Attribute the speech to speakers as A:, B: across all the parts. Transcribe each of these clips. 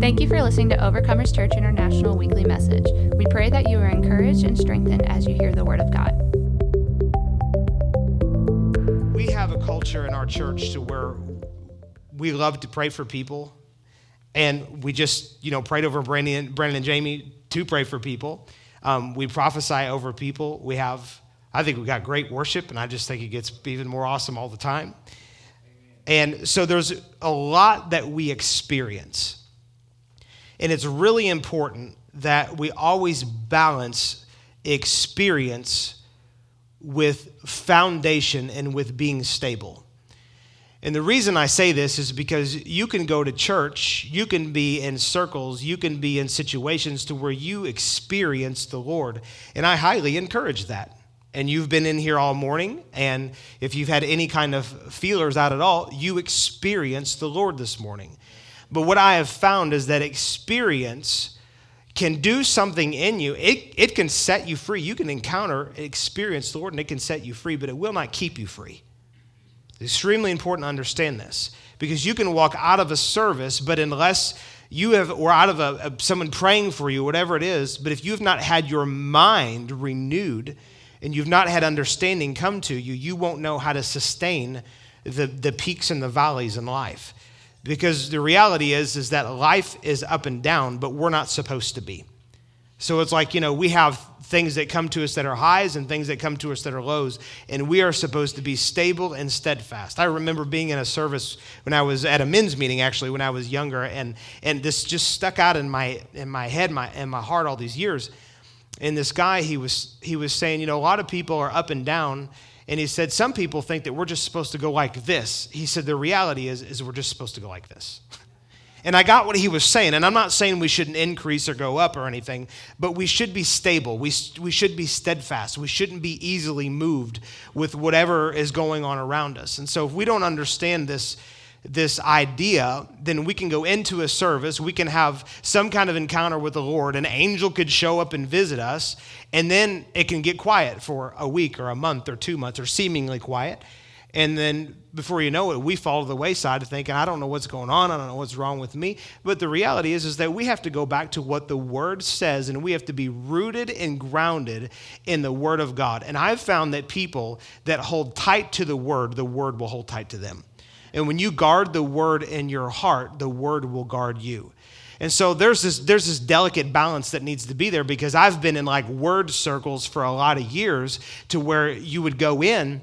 A: Thank you for listening to Overcomers Church International Weekly Message. We pray that you are encouraged and strengthened as you hear the Word of God.
B: We have a culture in our church to where we love to pray for people, and we just, you know, prayed over Brandon, Brandon and Jamie to pray for people. Um, we prophesy over people. We have, I think we got great worship, and I just think it gets even more awesome all the time. And so there's a lot that we experience. And it's really important that we always balance experience with foundation and with being stable. And the reason I say this is because you can go to church, you can be in circles, you can be in situations to where you experience the Lord. And I highly encourage that. And you've been in here all morning, and if you've had any kind of feelers out at all, you experienced the Lord this morning. But what I have found is that experience can do something in you. It, it can set you free. You can encounter, experience the Lord, and it can set you free, but it will not keep you free. It's extremely important to understand this because you can walk out of a service, but unless you have, or out of a, a, someone praying for you, whatever it is, but if you have not had your mind renewed and you've not had understanding come to you, you won't know how to sustain the, the peaks and the valleys in life because the reality is is that life is up and down but we're not supposed to be. So it's like you know we have things that come to us that are highs and things that come to us that are lows and we are supposed to be stable and steadfast. I remember being in a service when i was at a men's meeting actually when i was younger and and this just stuck out in my in my head my in my heart all these years. And this guy he was he was saying you know a lot of people are up and down and he said, Some people think that we're just supposed to go like this. He said, The reality is, is we're just supposed to go like this. And I got what he was saying. And I'm not saying we shouldn't increase or go up or anything, but we should be stable. We, we should be steadfast. We shouldn't be easily moved with whatever is going on around us. And so if we don't understand this, this idea, then we can go into a service, we can have some kind of encounter with the Lord, an angel could show up and visit us, and then it can get quiet for a week or a month or two months or seemingly quiet. And then before you know it, we fall to the wayside thinking, I don't know what's going on, I don't know what's wrong with me. But the reality is, is that we have to go back to what the Word says, and we have to be rooted and grounded in the Word of God. And I've found that people that hold tight to the Word, the Word will hold tight to them. And when you guard the word in your heart, the word will guard you. And so there's this there's this delicate balance that needs to be there because I've been in like word circles for a lot of years to where you would go in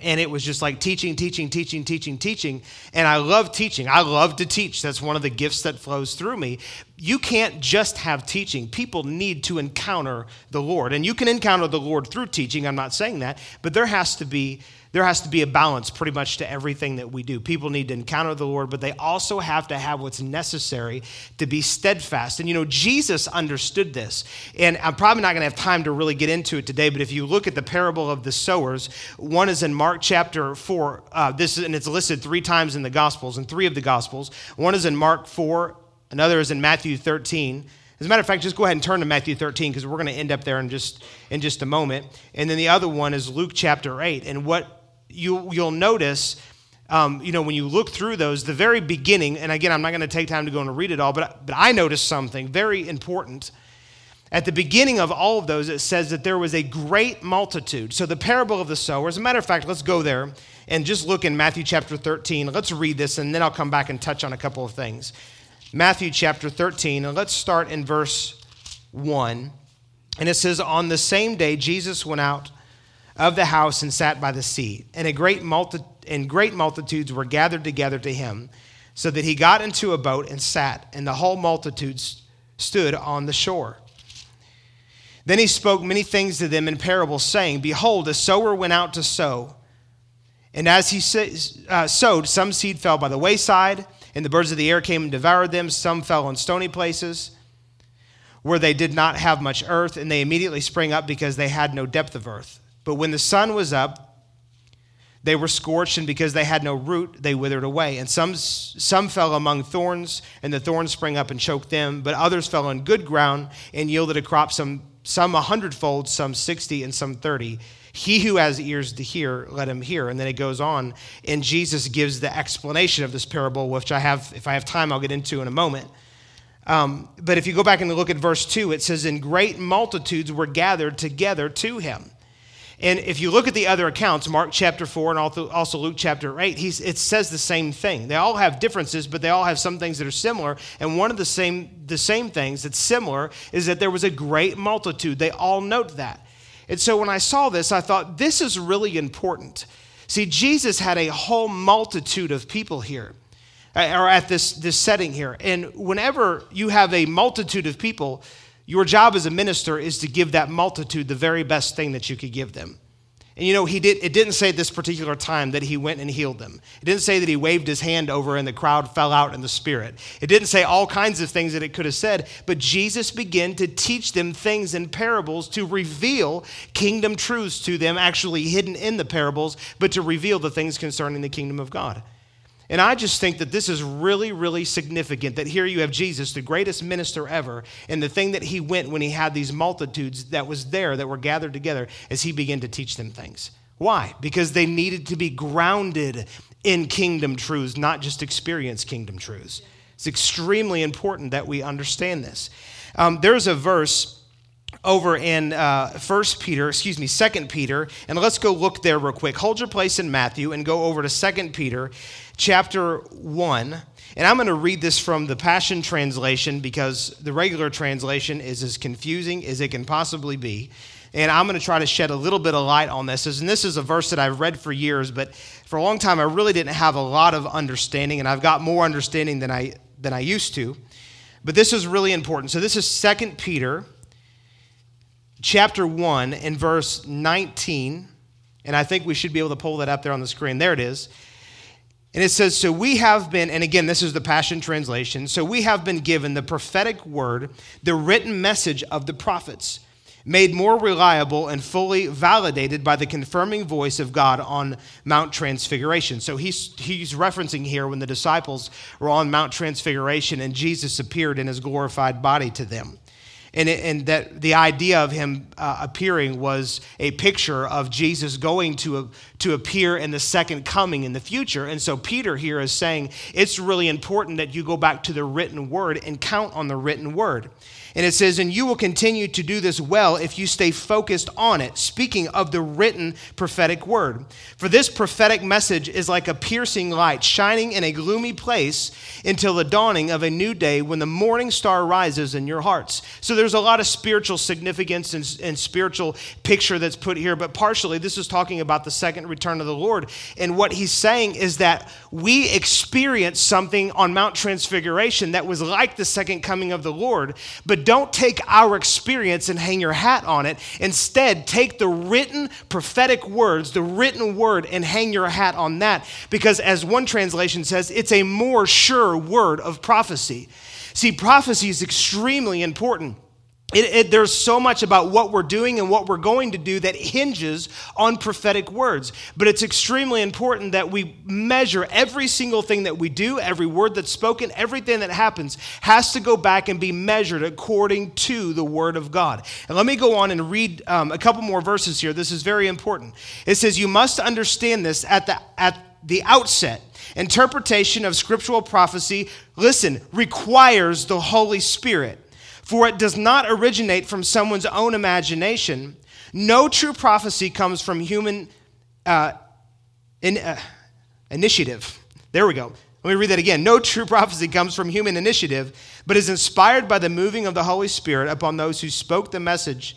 B: and it was just like teaching teaching teaching teaching teaching. And i love teaching. I love to teach. That's one of the gifts that flows through me. You can't just have teaching. People need to encounter the lord. And you can encounter the lord through teaching. I'm not saying that. But there has to be there has to be a balance pretty much to everything that we do. People need to encounter the Lord, but they also have to have what's necessary to be steadfast. And you know, Jesus understood this. And I'm probably not going to have time to really get into it today, but if you look at the parable of the sowers, one is in Mark chapter 4. Uh, this and it's listed three times in the Gospels, in three of the Gospels. One is in Mark 4, another is in Matthew 13. As a matter of fact, just go ahead and turn to Matthew 13 because we're going to end up there in just in just a moment. And then the other one is Luke chapter 8. And what you, you'll notice, um, you know, when you look through those, the very beginning, and again, I'm not going to take time to go and read it all, but, but I noticed something very important. At the beginning of all of those, it says that there was a great multitude. So the parable of the sower, as a matter of fact, let's go there and just look in Matthew chapter 13. Let's read this, and then I'll come back and touch on a couple of things. Matthew chapter 13, and let's start in verse 1. And it says, On the same day, Jesus went out of the house and sat by the sea. And a great multi- and great multitudes were gathered together to him, so that he got into a boat and sat, and the whole multitude stood on the shore. Then he spoke many things to them in parables, saying, Behold, a sower went out to sow. And as he uh, sowed, some seed fell by the wayside, and the birds of the air came and devoured them. Some fell on stony places where they did not have much earth, and they immediately sprang up because they had no depth of earth. But when the sun was up, they were scorched, and because they had no root, they withered away. And some, some fell among thorns, and the thorns sprang up and choked them. But others fell on good ground and yielded a crop, some, some a hundredfold, some sixty, and some thirty. He who has ears to hear, let him hear. And then it goes on, and Jesus gives the explanation of this parable, which I have, if I have time, I'll get into in a moment. Um, but if you go back and look at verse 2, it says, In great multitudes were gathered together to him. And if you look at the other accounts, Mark chapter 4 and also Luke chapter 8, it says the same thing. They all have differences, but they all have some things that are similar. And one of the same, the same things that's similar is that there was a great multitude. They all note that. And so when I saw this, I thought, this is really important. See, Jesus had a whole multitude of people here, uh, or at this, this setting here. And whenever you have a multitude of people, your job as a minister is to give that multitude the very best thing that you could give them. And you know, he did, it didn't say at this particular time that he went and healed them. It didn't say that he waved his hand over and the crowd fell out in the spirit. It didn't say all kinds of things that it could have said, but Jesus began to teach them things in parables to reveal kingdom truths to them, actually hidden in the parables, but to reveal the things concerning the kingdom of God. And I just think that this is really, really significant that here you have Jesus, the greatest minister ever, and the thing that he went when he had these multitudes that was there that were gathered together as he began to teach them things. Why? Because they needed to be grounded in kingdom truths, not just experience kingdom truths. It's extremely important that we understand this. Um, there's a verse over in uh, Peter, excuse me, Second Peter, and let's go look there real quick. Hold your place in Matthew and go over to Second Peter chapter 1. And I'm going to read this from the Passion Translation because the regular translation is as confusing as it can possibly be. And I'm going to try to shed a little bit of light on this. And this is a verse that I've read for years, but for a long time I really didn't have a lot of understanding, and I've got more understanding than I, than I used to. But this is really important. So this is 2 Peter chapter 1 and verse 19. And I think we should be able to pull that up there on the screen. There it is. And it says, So we have been, and again, this is the Passion Translation, so we have been given the prophetic word, the written message of the prophets, made more reliable and fully validated by the confirming voice of God on Mount Transfiguration. So he's, he's referencing here when the disciples were on Mount Transfiguration and Jesus appeared in his glorified body to them and, it, and that the idea of him uh, appearing was a picture of Jesus going to, to appear in the second coming in the future. And so Peter here is saying it's really important that you go back to the written word and count on the written word. And it says, And you will continue to do this well if you stay focused on it, speaking of the written prophetic word. For this prophetic message is like a piercing light shining in a gloomy place until the dawning of a new day when the morning star rises in your hearts. So there's a lot of spiritual significance and, and spiritual picture that's put here, but partially this is talking about the second return of the Lord. And what he's saying is that we experienced something on Mount Transfiguration that was like the second coming of the Lord, but don't take our experience and hang your hat on it. Instead, take the written prophetic words, the written word, and hang your hat on that. Because as one translation says, it's a more sure word of prophecy. See, prophecy is extremely important. It, it, there's so much about what we're doing and what we're going to do that hinges on prophetic words. But it's extremely important that we measure every single thing that we do, every word that's spoken, everything that happens has to go back and be measured according to the Word of God. And let me go on and read um, a couple more verses here. This is very important. It says, You must understand this at the, at the outset. Interpretation of scriptural prophecy, listen, requires the Holy Spirit for it does not originate from someone's own imagination. No true prophecy comes from human uh, in, uh, initiative. There we go. Let me read that again. No true prophecy comes from human initiative, but is inspired by the moving of the Holy Spirit upon those who spoke the message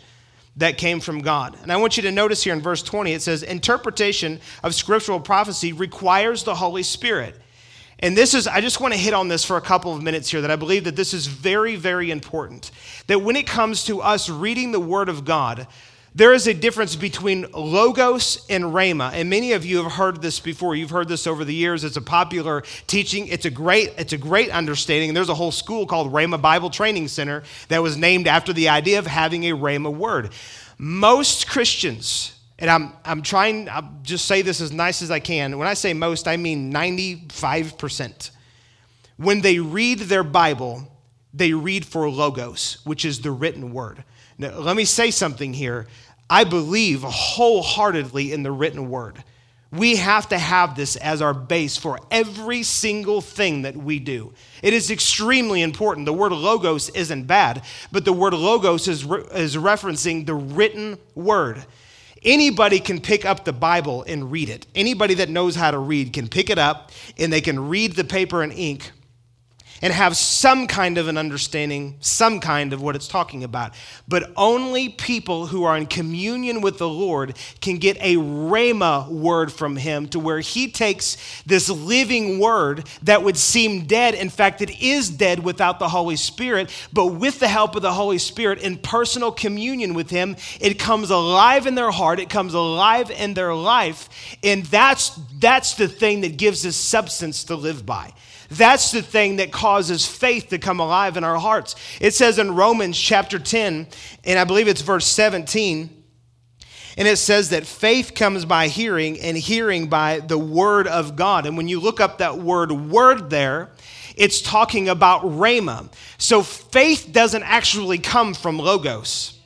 B: that came from God. And I want you to notice here in verse 20, it says, Interpretation of scriptural prophecy requires the Holy Spirit. And this is, I just want to hit on this for a couple of minutes here that I believe that this is very, very important. That when it comes to us reading the Word of God, there is a difference between logos and rhema. And many of you have heard this before. You've heard this over the years. It's a popular teaching. It's a great it's a great understanding. And there's a whole school called rhema bible training center that was named after the idea of having a rhema word. Most christians and I'm, I'm trying, I'll just say this as nice as I can. When I say most, I mean 95%. When they read their Bible, they read for logos, which is the written word. Now, let me say something here. I believe wholeheartedly in the written word. We have to have this as our base for every single thing that we do. It is extremely important. The word logos isn't bad, but the word logos is, re- is referencing the written word. Anybody can pick up the Bible and read it. Anybody that knows how to read can pick it up and they can read the paper and ink and have some kind of an understanding, some kind of what it's talking about. But only people who are in communion with the Lord can get a rhema word from Him to where He takes this living word that would seem dead. In fact, it is dead without the Holy Spirit, but with the help of the Holy Spirit in personal communion with Him, it comes alive in their heart, it comes alive in their life. And that's, that's the thing that gives us substance to live by. That's the thing that causes faith to come alive in our hearts. It says in Romans chapter 10, and I believe it's verse 17, and it says that faith comes by hearing, and hearing by the word of God. And when you look up that word word there, it's talking about rhema. So faith doesn't actually come from logos.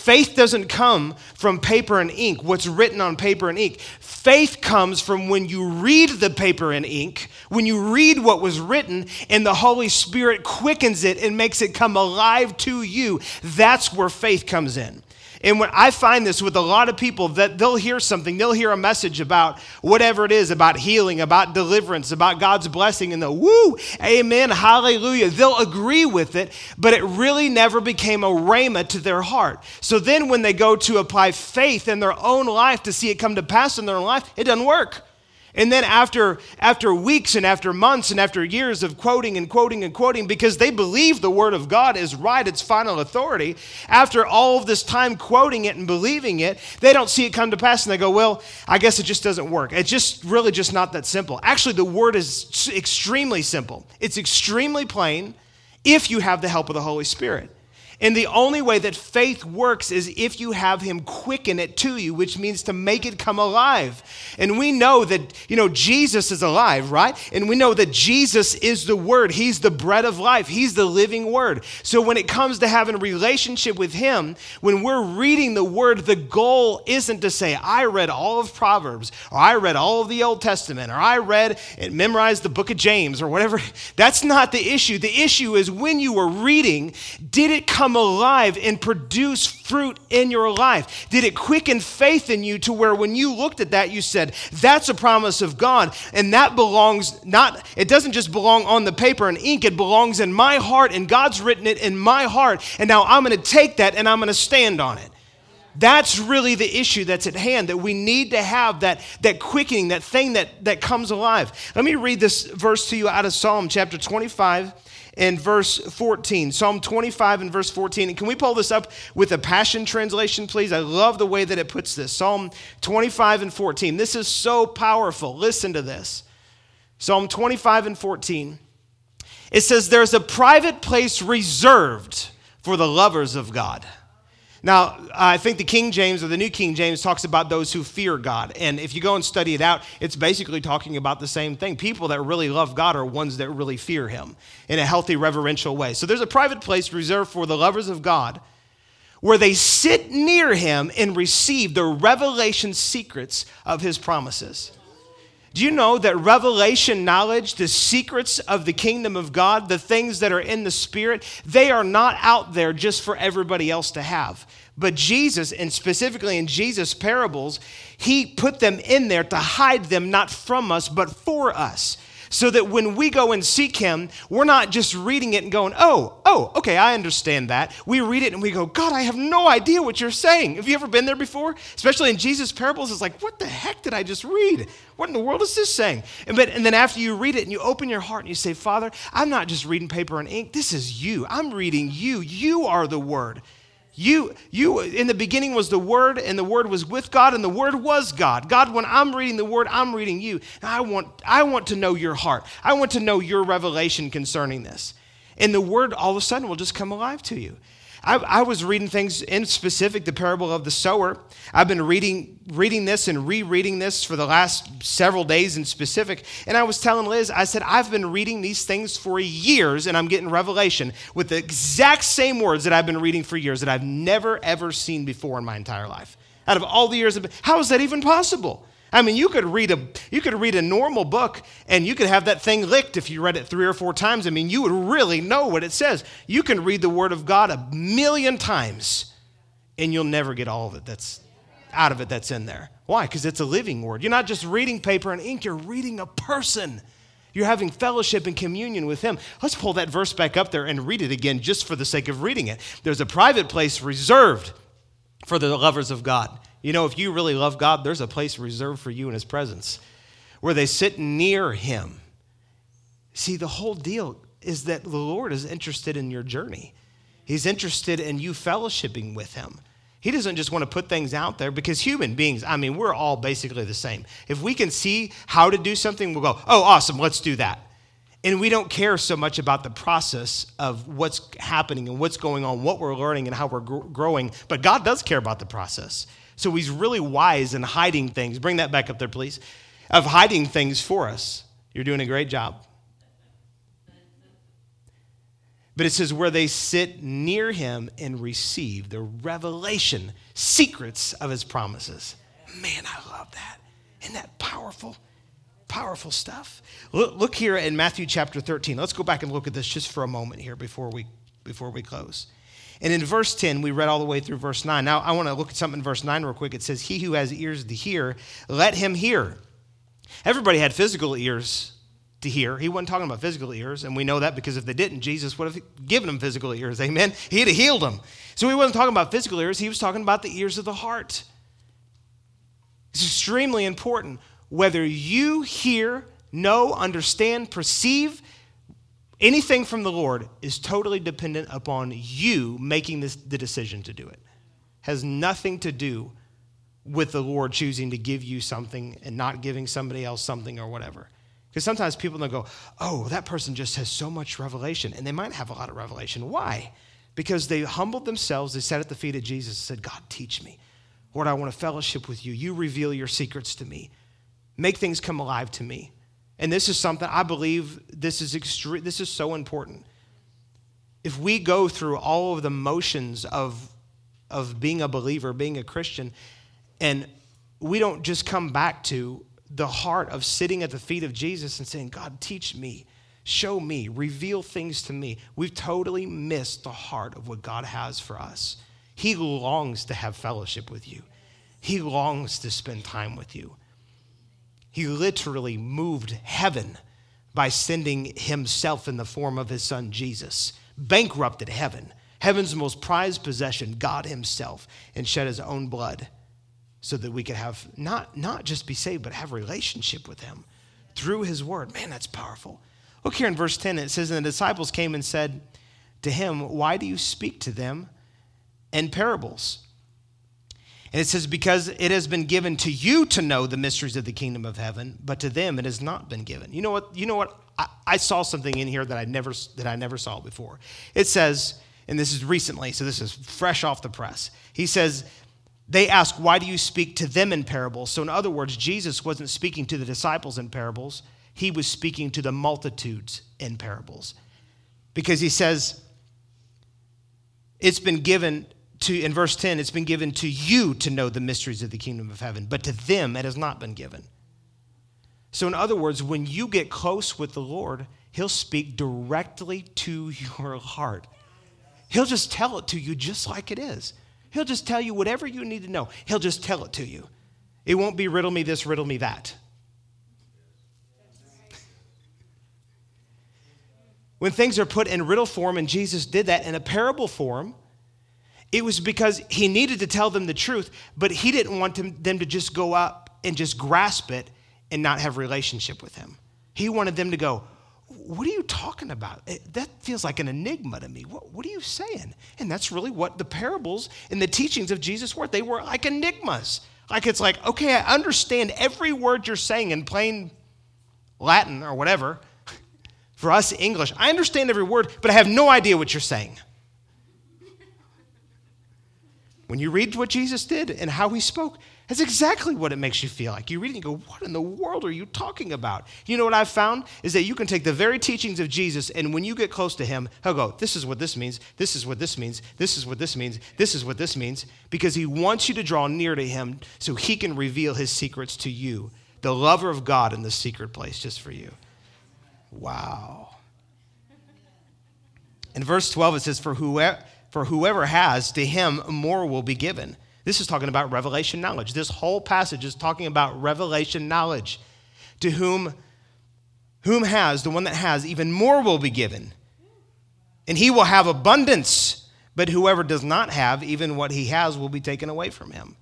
B: Faith doesn't come from paper and ink, what's written on paper and ink. Faith comes from when you read the paper and ink, when you read what was written, and the Holy Spirit quickens it and makes it come alive to you. That's where faith comes in. And when I find this with a lot of people that they'll hear something, they'll hear a message about whatever it is, about healing, about deliverance, about God's blessing, and they'll woo, amen, hallelujah. They'll agree with it, but it really never became a rhema to their heart. So then when they go to apply faith in their own life to see it come to pass in their own life, it doesn't work. And then after, after weeks and after months and after years of quoting and quoting and quoting, because they believe the word of God is right, it's final authority, after all of this time quoting it and believing it, they don't see it come to pass and they go, well, I guess it just doesn't work. It's just really just not that simple. Actually, the word is extremely simple. It's extremely plain if you have the help of the Holy Spirit. And the only way that faith works is if you have him quicken it to you, which means to make it come alive. And we know that, you know, Jesus is alive, right? And we know that Jesus is the word. He's the bread of life. He's the living word. So when it comes to having a relationship with him, when we're reading the word, the goal isn't to say, I read all of Proverbs, or I read all of the Old Testament, or I read and memorized the book of James, or whatever. That's not the issue. The issue is when you were reading, did it come come alive and produce fruit in your life? Did it quicken faith in you to where when you looked at that, you said, that's a promise of God? And that belongs not, it doesn't just belong on the paper and ink, it belongs in my heart, and God's written it in my heart. And now I'm going to take that and I'm going to stand on it. That's really the issue that's at hand, that we need to have that, that quickening, that thing that, that comes alive. Let me read this verse to you out of Psalm chapter 25 in verse 14. Psalm 25 and verse 14. And can we pull this up with a Passion Translation, please? I love the way that it puts this. Psalm 25 and 14. This is so powerful. Listen to this. Psalm 25 and 14. It says, There's a private place reserved for the lovers of God. Now, I think the King James or the New King James talks about those who fear God. And if you go and study it out, it's basically talking about the same thing. People that really love God are ones that really fear Him in a healthy, reverential way. So there's a private place reserved for the lovers of God where they sit near Him and receive the revelation secrets of His promises. Do you know that revelation knowledge, the secrets of the kingdom of God, the things that are in the spirit, they are not out there just for everybody else to have. But Jesus, and specifically in Jesus' parables, he put them in there to hide them not from us, but for us so that when we go and seek Him, we're not just reading it and going, oh, oh, okay, I understand that. We read it and we go, God, I have no idea what you're saying. Have you ever been there before? Especially in Jesus' parables, it's like, what the heck did I just read? What in the world is this saying? And, but, and then after you read it and you open your heart and you say, Father, I'm not just reading paper and ink. This is you. I'm reading you. You are the Word. You, you, in the beginning was the Word, and the Word was with God, and the Word was God. God, when I'm reading the Word, I'm reading you. And I want, I want to know your heart. I want to know your revelation concerning this. And the Word all of a sudden will just come alive to you. I, I, was reading things in specific, the parable of the sower. I've been reading, reading this and rereading this for the last several days in specific. And I was telling Liz, I said, I've been reading these things for years and I'm getting revelation with the exact same words that I've been reading for years that I've never, ever seen before in my entire life. Out of all the years, of, how is that even possible? I mean, you could read a you could read a normal book and you could have that thing licked if you read it 3 or 4 times. I mean, you would really know what it says. You can read the word of God a million times and you'll never get all of it that's out of it that's in there. Why? Cuz it's a living word. You're not just reading paper and ink, you're reading a person. You're having fellowship and communion with him. Let's pull that verse back up there and read it again just for the sake of reading it. There's a private place reserved for the lovers of God. You know, if you really love God, there's a place reserved for you in His presence where they sit near Him. See, the whole deal is that the Lord is interested in your journey, He's interested in you fellowshipping with Him. He doesn't just want to put things out there because human beings, I mean, we're all basically the same. If we can see how to do something, we'll go, oh, awesome, let's do that. And we don't care so much about the process of what's happening and what's going on, what we're learning and how we're gr- growing. But God does care about the process. So he's really wise in hiding things. Bring that back up there, please. Of hiding things for us. You're doing a great job. But it says, where they sit near him and receive the revelation, secrets of his promises. Man, I love that. Isn't that powerful? Powerful stuff. Look, look here in Matthew chapter 13. Let's go back and look at this just for a moment here before we, before we close. And in verse 10, we read all the way through verse 9. Now, I want to look at something in verse 9 real quick. It says, He who has ears to hear, let him hear. Everybody had physical ears to hear. He wasn't talking about physical ears, and we know that because if they didn't, Jesus would have given them physical ears. Amen. He'd have healed them. So he wasn't talking about physical ears, he was talking about the ears of the heart. It's extremely important. Whether you hear, know, understand, perceive, anything from the Lord is totally dependent upon you making this, the decision to do it. Has nothing to do with the Lord choosing to give you something and not giving somebody else something or whatever. Because sometimes people don't go, oh, that person just has so much revelation. And they might have a lot of revelation. Why? Because they humbled themselves, they sat at the feet of Jesus and said, God, teach me. Lord, I want to fellowship with you. You reveal your secrets to me. Make things come alive to me. And this is something I believe this is extreme, this is so important. If we go through all of the motions of, of being a believer, being a Christian, and we don't just come back to the heart of sitting at the feet of Jesus and saying, God, teach me, show me, reveal things to me, we've totally missed the heart of what God has for us. He longs to have fellowship with you, He longs to spend time with you. He literally moved heaven by sending himself in the form of his son Jesus, bankrupted heaven, heaven's most prized possession, God himself, and shed his own blood so that we could have not, not just be saved, but have relationship with him through his word. Man, that's powerful. Look here in verse 10, it says, And the disciples came and said to him, Why do you speak to them in parables? And it says, Because it has been given to you to know the mysteries of the kingdom of heaven, but to them it has not been given. You know what? You know what? I, I saw something in here that I never that I never saw before. It says, and this is recently, so this is fresh off the press. He says, they ask, Why do you speak to them in parables? So, in other words, Jesus wasn't speaking to the disciples in parables, he was speaking to the multitudes in parables. Because he says, It's been given to, in verse 10, it's been given to you to know the mysteries of the kingdom of heaven, but to them it has not been given. So, in other words, when you get close with the Lord, He'll speak directly to your heart. He'll just tell it to you just like it is. He'll just tell you whatever you need to know. He'll just tell it to you. It won't be riddle me this, riddle me that. When things are put in riddle form, and Jesus did that in a parable form, it was because he needed to tell them the truth, but he didn't want them to just go up and just grasp it and not have relationship with him. He wanted them to go, what are you talking about? Eh, that feels like an enigma to me. What, what, are you saying? And that's really what the parables and the teachings of Jesus were. They were like enigmas. Like it's like, okay, I understand every word you're saying in plain Latin or whatever. For us, English, I understand every word, but I have no idea what you're saying. When you read what Jesus did and how he spoke, that's exactly what it makes you feel like. You read it and you go, What in the world are you talking about? You know what I've found is that you can take the very teachings of Jesus, and when you get close to him, he'll go, This is what this means, this is what this means, this is what this means, this is what this means, because he wants you to draw near to him so he can reveal his secrets to you, the lover of God in the secret place just for you. Wow. In verse 12, it says, For whoever for whoever has, to him more will be given. This is talking about revelation knowledge. This whole passage is talking about revelation knowledge. To whom whom has, the one that has, even more will be given. And he will have abundance, but whoever does not have, even what he has will be taken away from him.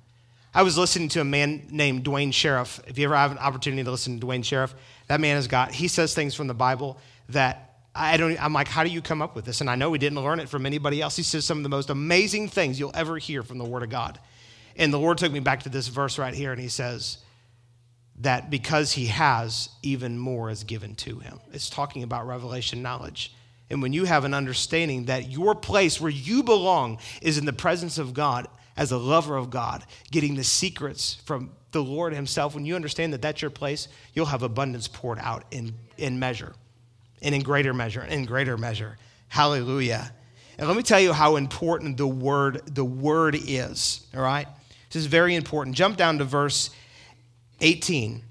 B: I was listening to a man named Duane Sheriff. If you ever have an opportunity to listen to Duane Sheriff, that man has got, he says things from the Bible that I don't, I'm like, how do you come up with this? And I know we didn't learn it from anybody else. He says some of the most amazing things you'll ever hear from the Word of God. And the Lord took me back to this verse right here, and he says that because he has, even more is given to him. It's talking about revelation knowledge. And when you have an understanding that your place where you belong is in the presence of God as a lover of God, getting the secrets from the Lord Himself, when you understand that that's your place, you'll have abundance poured out in, in measure and in greater measure, and in greater measure. Hallelujah. And let me tell you how important the word the word is, all right? This is very important. Jump down to verse 18.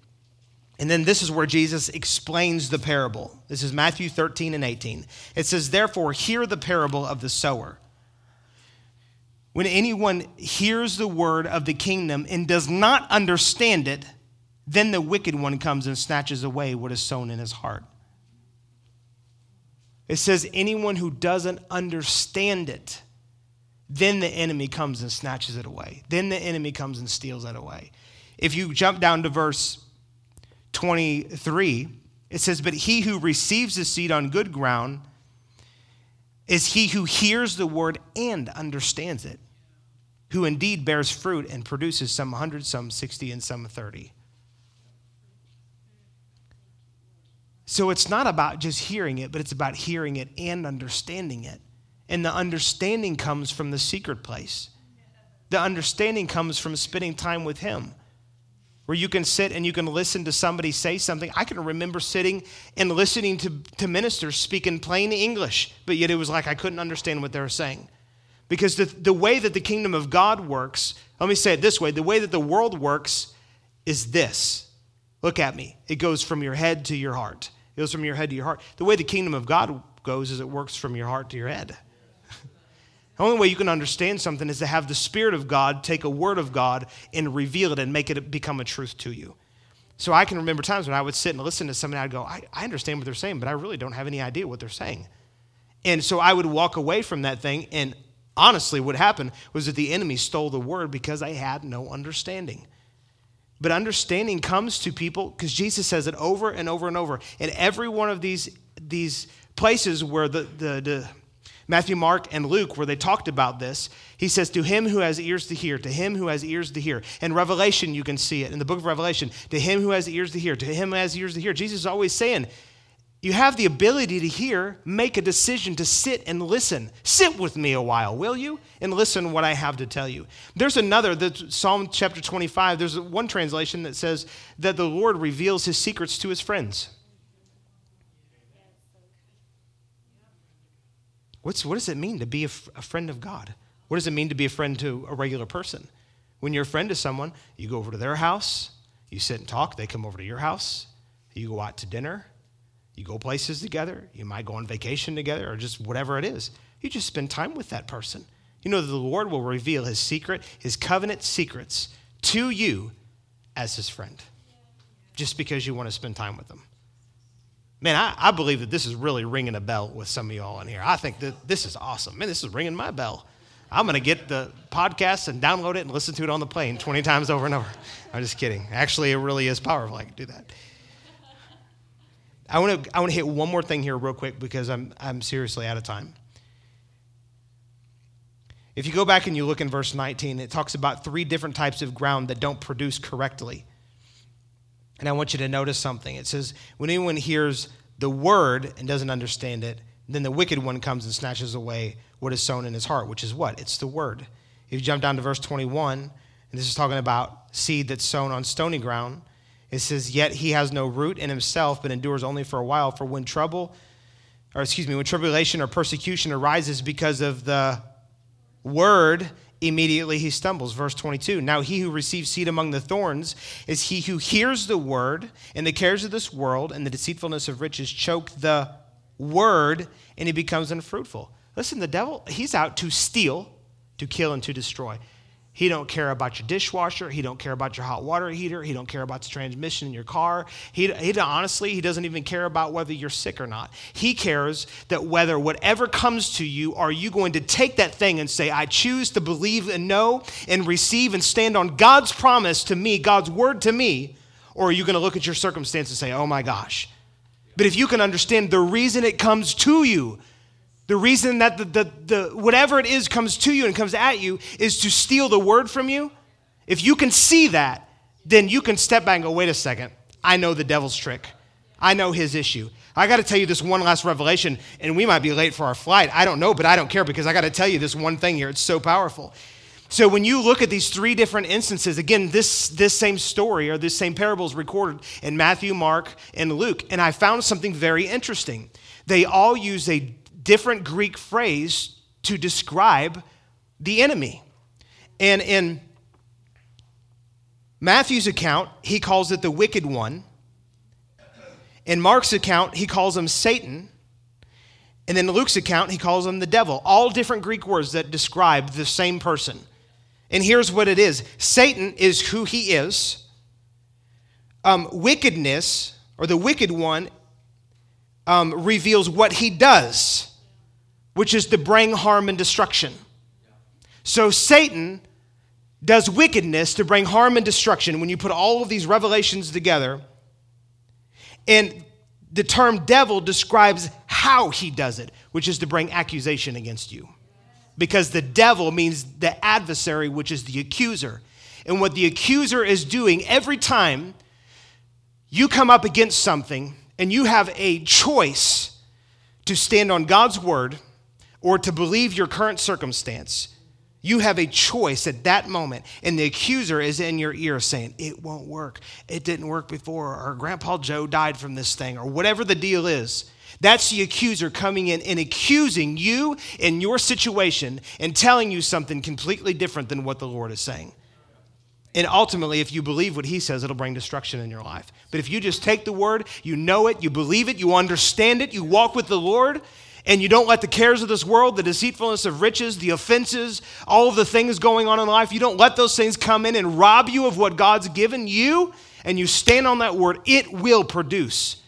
B: And then this is where Jesus explains the parable. This is Matthew 13 and 18. It says, Therefore, hear the parable of the sower. When anyone hears the word of the kingdom and does not understand it, then the wicked one comes and snatches away what is sown in his heart. It says, anyone who doesn't understand it, then the enemy comes and snatches it away. Then the enemy comes and steals it away. If you jump down to verse 23, it says, But he who receives the seed on good ground is he who hears the word and understands it, who indeed bears fruit and produces some 100, some 60, and some 30. So it's not about just hearing it, but it's about hearing it and understanding it. And the understanding comes from the secret place. The understanding comes from spending time with Him, where you can sit and you can listen to somebody say something. I can remember sitting and listening to, to ministers speak in plain English, but yet it was like I couldn't understand what they were saying. Because the, the way that the kingdom of God works, let me say it this way the way that the world works is this. Look at me. It goes from your head to your heart. It goes from your head to your heart. The way the kingdom of God goes is it works from your heart to your head. the only way you can understand something is to have the Spirit of God take a word of God and reveal it and make it become a truth to you. So I can remember times when I would sit and listen to somebody, I'd go, I, I understand what they're saying, but I really don't have any idea what they're saying. And so I would walk away from that thing, and honestly, what happened was that the enemy stole the word because I had no understanding. But understanding comes to people because Jesus says it over and over and over. In every one of these, these places where the, the, the Matthew, Mark, and Luke, where they talked about this, he says, To him who has ears to hear, to him who has ears to hear. In Revelation, you can see it. In the book of Revelation, to him who has ears to hear, to him who has ears to hear. Jesus is always saying, you have the ability to hear, make a decision to sit and listen. Sit with me a while, will you? And listen what I have to tell you. There's another, the Psalm chapter 25, there's one translation that says that the Lord reveals his secrets to his friends. What's, what does it mean to be a, a friend of God? What does it mean to be a friend to a regular person? When you're a friend to someone, you go over to their house, you sit and talk, they come over to your house, you go out to dinner, you go places together. You might go on vacation together or just whatever it is. You just spend time with that person. You know that the Lord will reveal his secret, his covenant secrets to you as his friend just because you want to spend time with them. Man, I, I believe that this is really ringing a bell with some of y'all in here. I think that this is awesome. Man, this is ringing my bell. I'm going to get the podcast and download it and listen to it on the plane 20 times over and over. I'm just kidding. Actually, it really is powerful. I can do that. I want to I want to hit one more thing here real quick because I'm I'm seriously out of time. If you go back and you look in verse 19, it talks about three different types of ground that don't produce correctly. And I want you to notice something. It says, when anyone hears the word and doesn't understand it, then the wicked one comes and snatches away what is sown in his heart, which is what? It's the word. If you jump down to verse 21, and this is talking about seed that's sown on stony ground, it says, Yet he has no root in himself, but endures only for a while. For when trouble, or excuse me, when tribulation or persecution arises because of the word, immediately he stumbles. Verse 22 Now he who receives seed among the thorns is he who hears the word, and the cares of this world and the deceitfulness of riches choke the word, and he becomes unfruitful. Listen, the devil, he's out to steal, to kill, and to destroy. He don't care about your dishwasher. He don't care about your hot water heater. He don't care about the transmission in your car. He, he honestly, he doesn't even care about whether you're sick or not. He cares that whether whatever comes to you, are you going to take that thing and say, I choose to believe and know and receive and stand on God's promise to me, God's word to me, or are you going to look at your circumstance and say, oh my gosh. But if you can understand the reason it comes to you, the reason that the, the, the, whatever it is comes to you and comes at you is to steal the word from you. If you can see that, then you can step back and go, wait a second, I know the devil's trick. I know his issue. I got to tell you this one last revelation, and we might be late for our flight. I don't know, but I don't care because I got to tell you this one thing here. It's so powerful. So when you look at these three different instances, again, this, this same story or this same parable is recorded in Matthew, Mark, and Luke. And I found something very interesting. They all use a different Greek phrase to describe the enemy. And in Matthew's account, he calls it the wicked one. In Mark's account, he calls him Satan. And in Luke's account, he calls him the devil. All different Greek words that describe the same person. And here's what it is Satan is who he is. Um, wickedness, or the wicked one, um, reveals what he does which is to bring harm and destruction. So Satan does wickedness to bring harm and destruction when you put all of these revelations together. And the term devil describes how he does it, which is to bring accusation against you. Because the devil means the adversary, which is the accuser. And what the accuser is doing every time you come up against something and you have a choice to stand on God's word or to believe your current circumstance, you have a choice at that moment. And the accuser is in your ear saying, It won't work. It didn't work before. Or Grandpa Joe died from this thing, or whatever the deal is. That's the accuser coming in and accusing you in your situation and telling you something completely different than what the Lord is saying. And ultimately, if you believe what he says, it'll bring destruction in your life. But if you just take the word, you know it, you believe it, you understand it, you walk with the Lord, and you don't let the cares of this world, the deceitfulness of riches, the offenses, all of the things going on in life, you don't let those things come in and rob you of what God's given you, and you stand on that word, it will produce.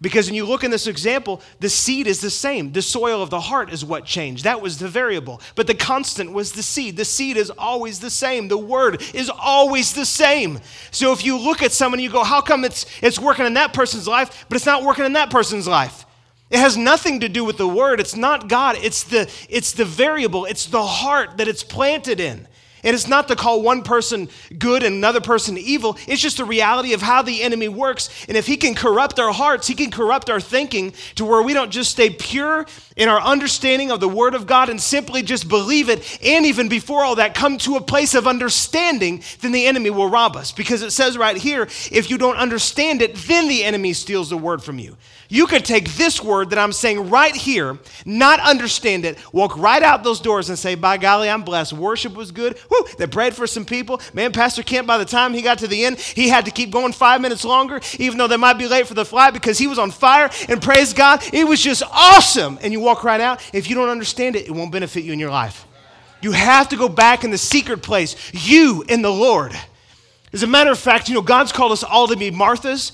B: Because when you look in this example, the seed is the same. The soil of the heart is what changed. That was the variable. But the constant was the seed. The seed is always the same. The word is always the same. So if you look at someone, and you go, how come it's, it's working in that person's life, but it's not working in that person's life? It has nothing to do with the word. It's not God. It's the, it's the variable. It's the heart that it's planted in. And it's not to call one person good and another person evil. It's just the reality of how the enemy works. And if he can corrupt our hearts, he can corrupt our thinking to where we don't just stay pure in our understanding of the Word of God and simply just believe it. And even before all that, come to a place of understanding, then the enemy will rob us. Because it says right here, if you don't understand it, then the enemy steals the Word from you. You could take this word that I'm saying right here, not understand it, walk right out those doors and say, By golly, I'm blessed. Worship was good. Woo, they prayed for some people. Man, Pastor Kent, by the time he got to the end, he had to keep going five minutes longer, even though they might be late for the flight because he was on fire. And praise God, it was just awesome. And you walk right out. If you don't understand it, it won't benefit you in your life. You have to go back in the secret place, you and the Lord. As a matter of fact, you know, God's called us all to be Marthas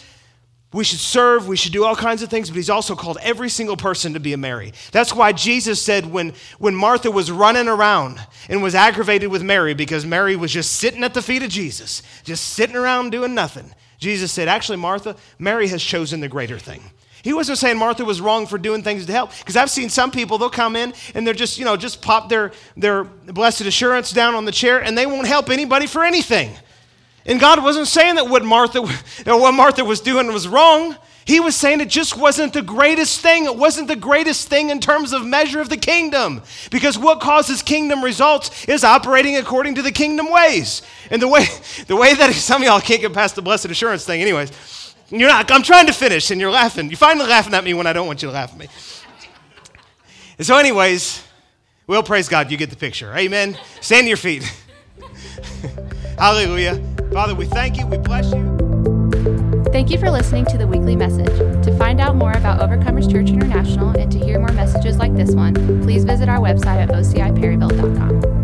B: we should serve, we should do all kinds of things, but he's also called every single person to be a Mary. That's why Jesus said when, when Martha was running around and was aggravated with Mary because Mary was just sitting at the feet of Jesus, just sitting around doing nothing, Jesus said, Actually, Martha, Mary has chosen the greater thing. He wasn't saying Martha was wrong for doing things to help. Because I've seen some people, they'll come in and they're just, you know, just pop their, their blessed assurance down on the chair and they won't help anybody for anything. And God wasn't saying that what Martha, what Martha was doing was wrong. He was saying it just wasn't the greatest thing. It wasn't the greatest thing in terms of measure of the kingdom. Because what causes kingdom results is operating according to the kingdom ways. And the way, the way that some of y'all can't get past the blessed assurance thing, anyways. You're not, I'm trying to finish and you're laughing. You're finally laughing at me when I don't want you to laugh at me. And so, anyways, well, praise God, you get the picture. Amen. Stand to your feet. Hallelujah. Father, we thank you, we bless you.
A: Thank you for listening to the weekly message. To find out more about Overcomers Church International and to hear more messages like this one, please visit our website at ociperryville.com.